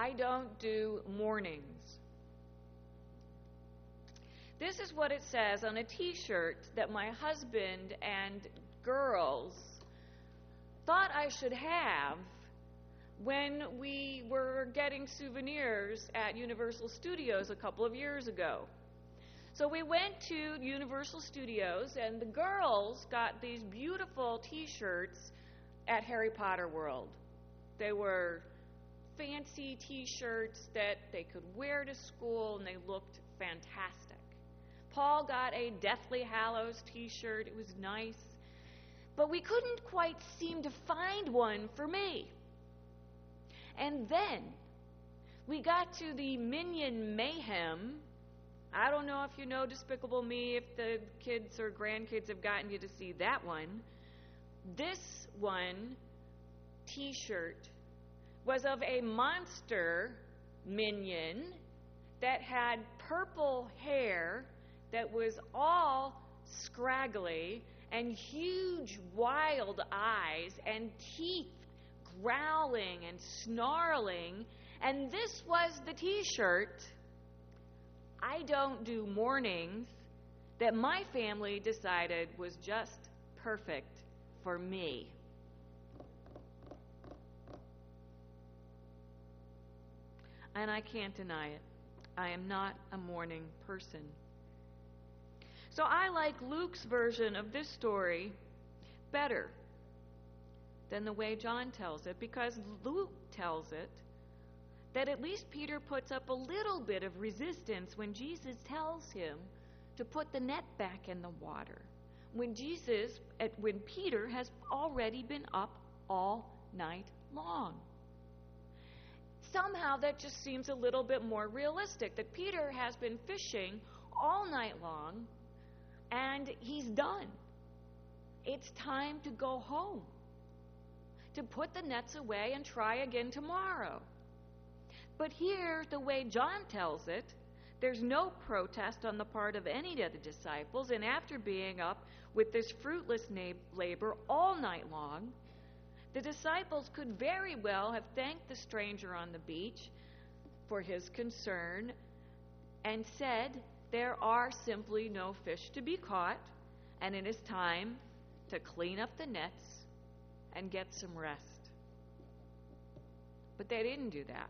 I don't do mornings. This is what it says on a t shirt that my husband and girls thought I should have when we were getting souvenirs at Universal Studios a couple of years ago. So we went to Universal Studios, and the girls got these beautiful t shirts at Harry Potter World. They were fancy t shirts that they could wear to school, and they looked fantastic. Paul got a Deathly Hallows t shirt, it was nice. But we couldn't quite seem to find one for me. And then we got to the Minion Mayhem. I don't know if you know Despicable Me, if the kids or grandkids have gotten you to see that one. This one t shirt was of a monster minion that had purple hair that was all scraggly and huge wild eyes and teeth growling and snarling. And this was the t shirt, I don't do mornings, that my family decided was just perfect for me. And I can't deny it. I am not a morning person. So I like Luke's version of this story better than the way John tells it because Luke tells it that at least Peter puts up a little bit of resistance when Jesus tells him to put the net back in the water. When Jesus, when Peter has already been up all night long. Somehow that just seems a little bit more realistic that Peter has been fishing all night long and he's done. It's time to go home, to put the nets away and try again tomorrow. But here, the way John tells it, there's no protest on the part of any of the disciples, and after being up with this fruitless labor all night long, the disciples could very well have thanked the stranger on the beach for his concern and said, there are simply no fish to be caught, and it is time to clean up the nets and get some rest. But they didn't do that.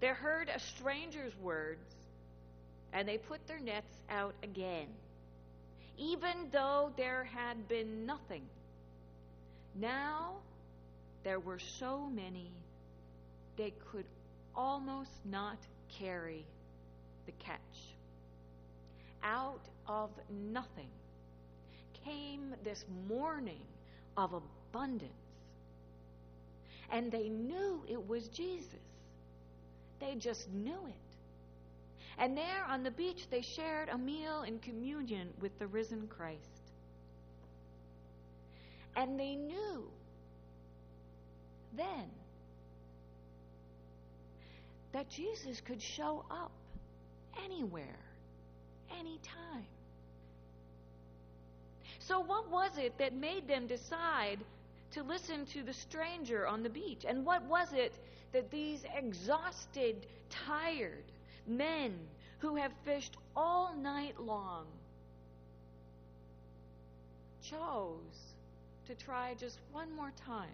They heard a stranger's words and they put their nets out again, even though there had been nothing. Now there were so many they could almost not carry the catch out of nothing came this morning of abundance. And they knew it was Jesus. They just knew it. And there on the beach, they shared a meal in communion with the risen Christ. And they knew then that Jesus could show up anywhere anytime. So, what was it that made them decide to listen to the stranger on the beach? And what was it that these exhausted, tired men who have fished all night long chose to try just one more time?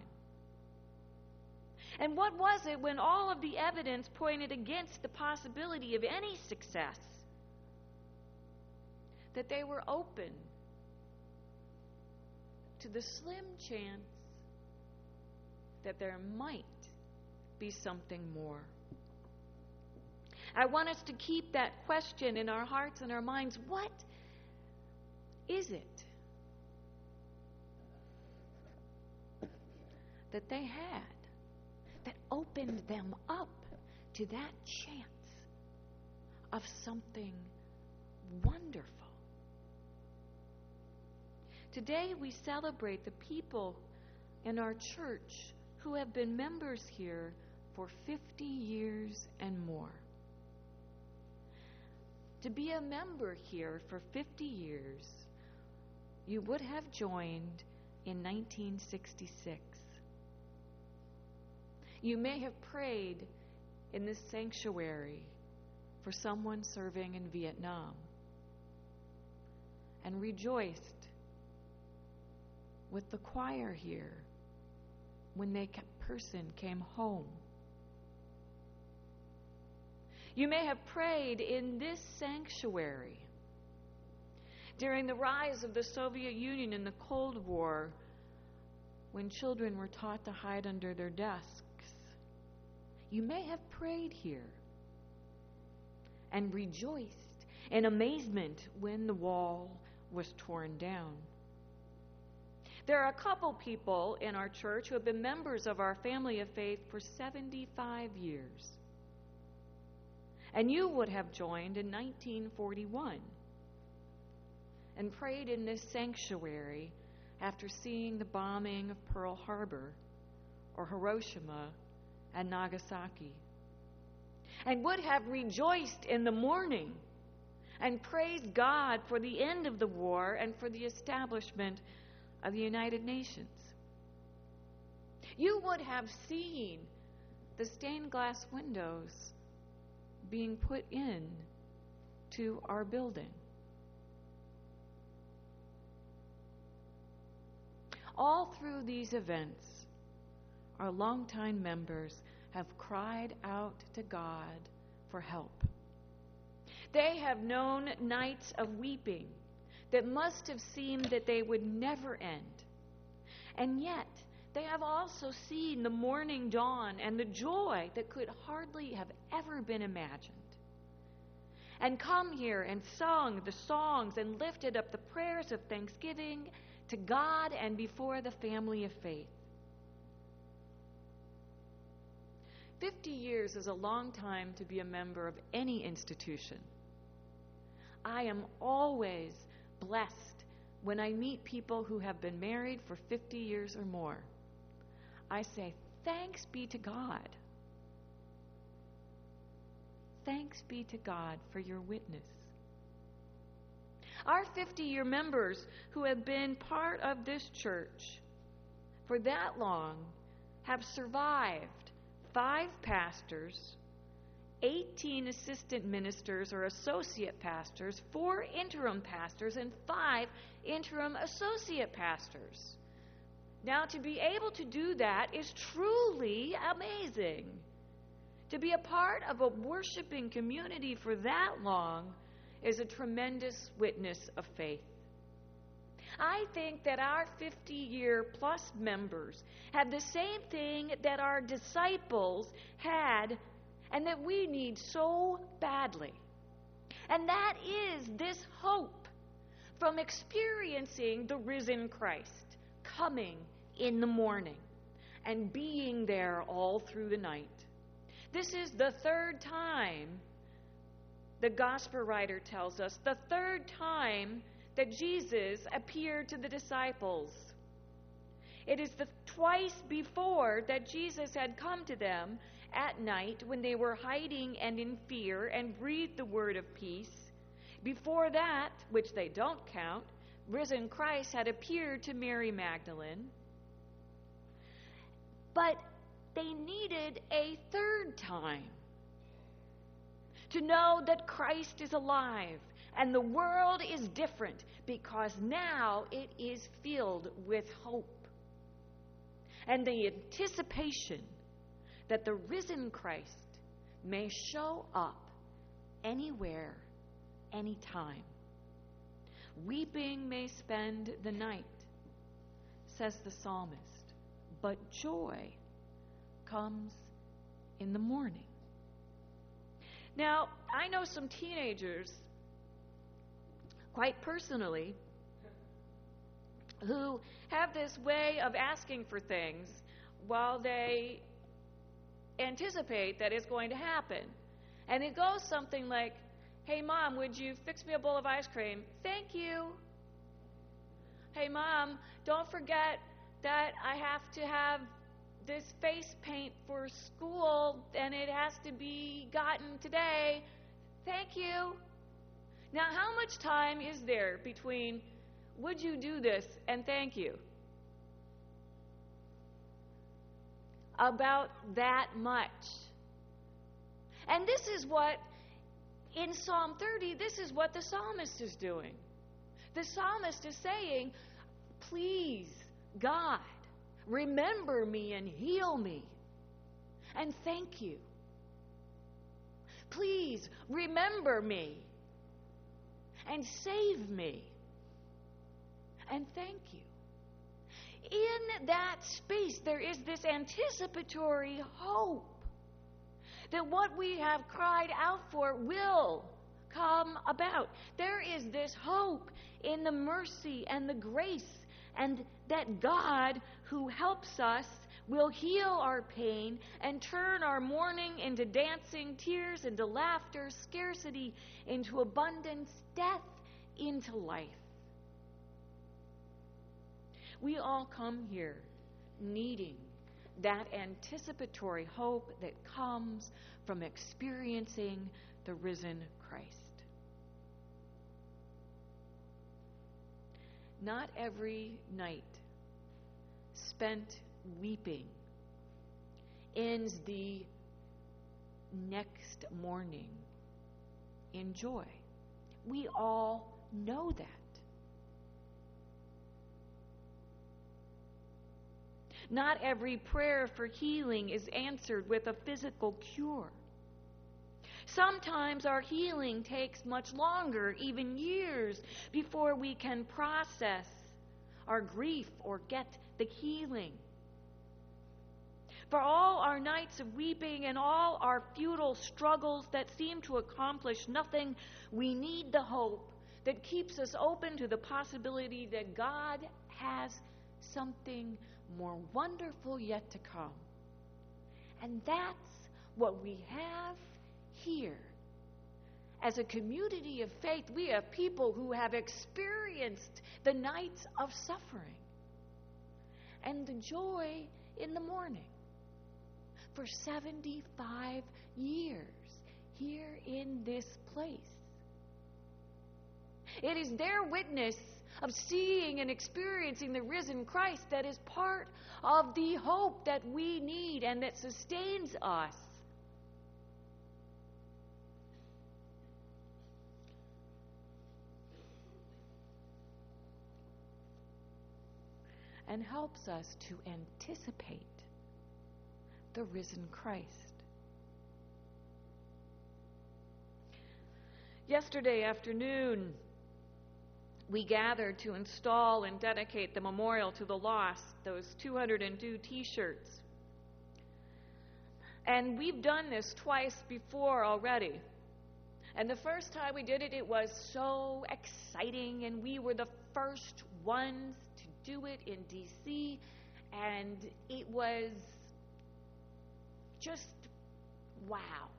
And what was it when all of the evidence pointed against the possibility of any success? that they were open to the slim chance that there might be something more. I want us to keep that question in our hearts and our minds. What is it that they had that opened them up to that chance of something wonderful? Today we celebrate the people in our church who have been members here for 50 years and more. To be a member here for 50 years, you would have joined in 1966. You may have prayed in this sanctuary for someone serving in Vietnam and rejoiced with the choir here when that person came home. You may have prayed in this sanctuary during the rise of the Soviet Union in the Cold War when children were taught to hide under their desks. You may have prayed here and rejoiced in amazement when the wall was torn down. There are a couple people in our church who have been members of our family of faith for 75 years. And you would have joined in 1941 and prayed in this sanctuary after seeing the bombing of Pearl Harbor or Hiroshima and Nagasaki, and would have rejoiced in the morning and praised God for the end of the war and for the establishment of the United Nations. You would have seen the stained glass windows being put in to our building. All through these events, our longtime members have cried out to God for help. They have known nights of weeping that must have seemed that they would never end. And yet, they have also seen the morning dawn and the joy that could hardly have ever been imagined. And come here and sung the songs and lifted up the prayers of thanksgiving to God and before the family of faith. Fifty years is a long time to be a member of any institution. I am always blessed when I meet people who have been married for 50 years or more. I say, Thanks be to God. Thanks be to God for your witness. Our 50 year members who have been part of this church for that long have survived five pastors, 18 assistant ministers or associate pastors, four interim pastors, and five interim associate pastors. Now, to be able to do that is truly amazing. To be a part of a worshiping community for that long is a tremendous witness of faith. I think that our 50 year plus members have the same thing that our disciples had and that we need so badly. And that is this hope from experiencing the risen Christ coming in the morning and being there all through the night. This is the third time the gospel writer tells us, the third time that Jesus appeared to the disciples. It is the twice before that Jesus had come to them at night when they were hiding and in fear and breathed the word of peace. Before that, which they don't count, risen Christ had appeared to Mary Magdalene. But they needed a third time to know that Christ is alive and the world is different because now it is filled with hope. And the anticipation that the risen Christ may show up anywhere, anytime. Weeping may spend the night, says the psalmist, but joy comes in the morning. Now, I know some teenagers, quite personally, who have this way of asking for things while they anticipate that it's going to happen. And it goes something like, Hey, mom, would you fix me a bowl of ice cream? Thank you. Hey, mom, don't forget that I have to have this face paint for school and it has to be gotten today. Thank you. Now, how much time is there between would you do this and thank you? About that much. And this is what, in Psalm 30, this is what the psalmist is doing. The psalmist is saying, Please, God, remember me and heal me. And thank you. Please remember me and save me. And thank you. In that space, there is this anticipatory hope that what we have cried out for will come about. There is this hope in the mercy and the grace, and that God, who helps us, will heal our pain and turn our mourning into dancing, tears into laughter, scarcity into abundance, death into life. We all come here needing that anticipatory hope that comes from experiencing the risen Christ. Not every night spent weeping ends the next morning in joy. We all know that. Not every prayer for healing is answered with a physical cure. Sometimes our healing takes much longer, even years, before we can process our grief or get the healing. For all our nights of weeping and all our futile struggles that seem to accomplish nothing, we need the hope that keeps us open to the possibility that God has something more wonderful yet to come. And that's what we have here. As a community of faith, we have people who have experienced the nights of suffering and the joy in the morning for 75 years here in this place. It is their witness of seeing and experiencing the risen Christ that is part of the hope that we need and that sustains us. And helps us to anticipate the risen Christ. Yesterday afternoon, we gathered to install and dedicate the memorial to the lost, those 202 t shirts. And we've done this twice before already. And the first time we did it, it was so exciting, and we were the first ones to do it in D.C., and it was just wow.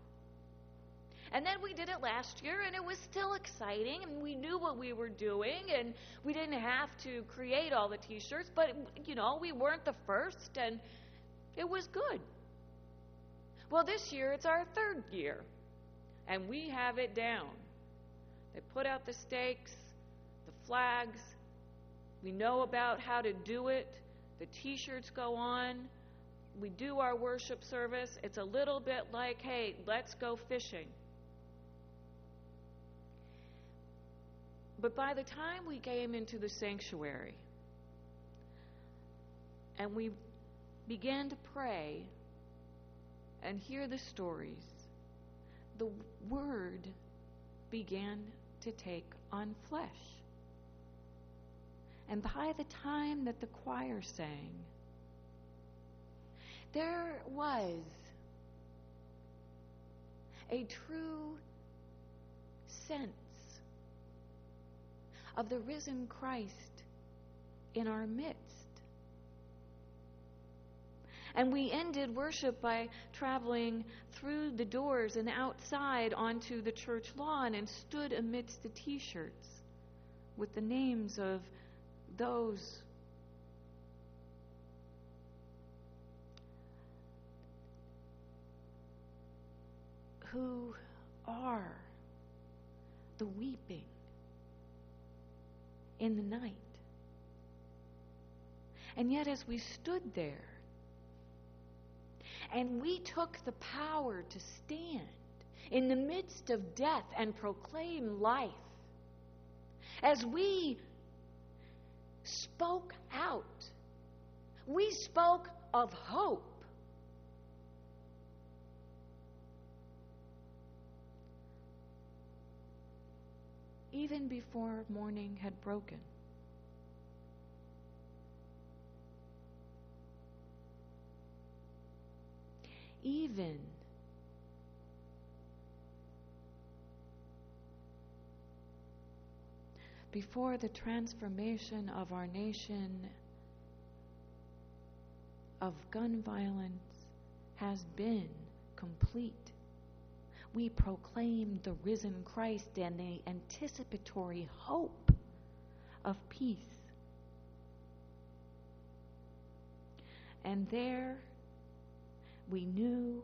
And then we did it last year, and it was still exciting, and we knew what we were doing, and we didn't have to create all the t shirts, but, you know, we weren't the first, and it was good. Well, this year it's our third year, and we have it down. They put out the stakes, the flags, we know about how to do it, the t shirts go on. We do our worship service. It's a little bit like, hey, let's go fishing. But by the time we came into the sanctuary and we began to pray and hear the stories, the Word began to take on flesh. And by the time that the choir sang, there was a true sense of the risen Christ in our midst. And we ended worship by traveling through the doors and outside onto the church lawn and stood amidst the t shirts with the names of those who are the weeping in the night. And yet, as we stood there and we took the power to stand in the midst of death and proclaim life. As we spoke out, we spoke of hope. Even before morning had broken. Even before the transformation of our nation of gun violence has been complete. We proclaim the risen Christ and the anticipatory hope of peace. And there we knew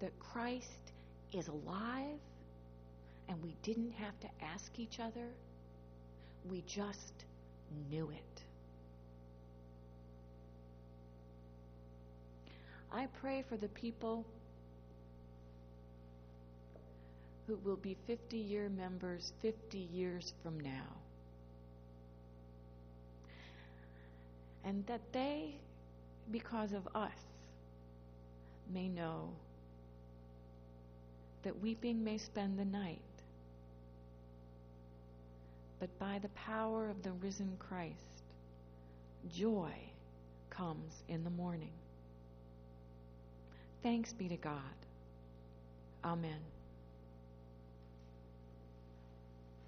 that Christ is alive and we didn't have to ask each other we just knew it. I pray for the people who will be 50 year members 50 years from now. And that they, because of us, may know that weeping may spend the night, but by the power of the risen Christ, joy comes in the morning. Thanks be to God. Amen.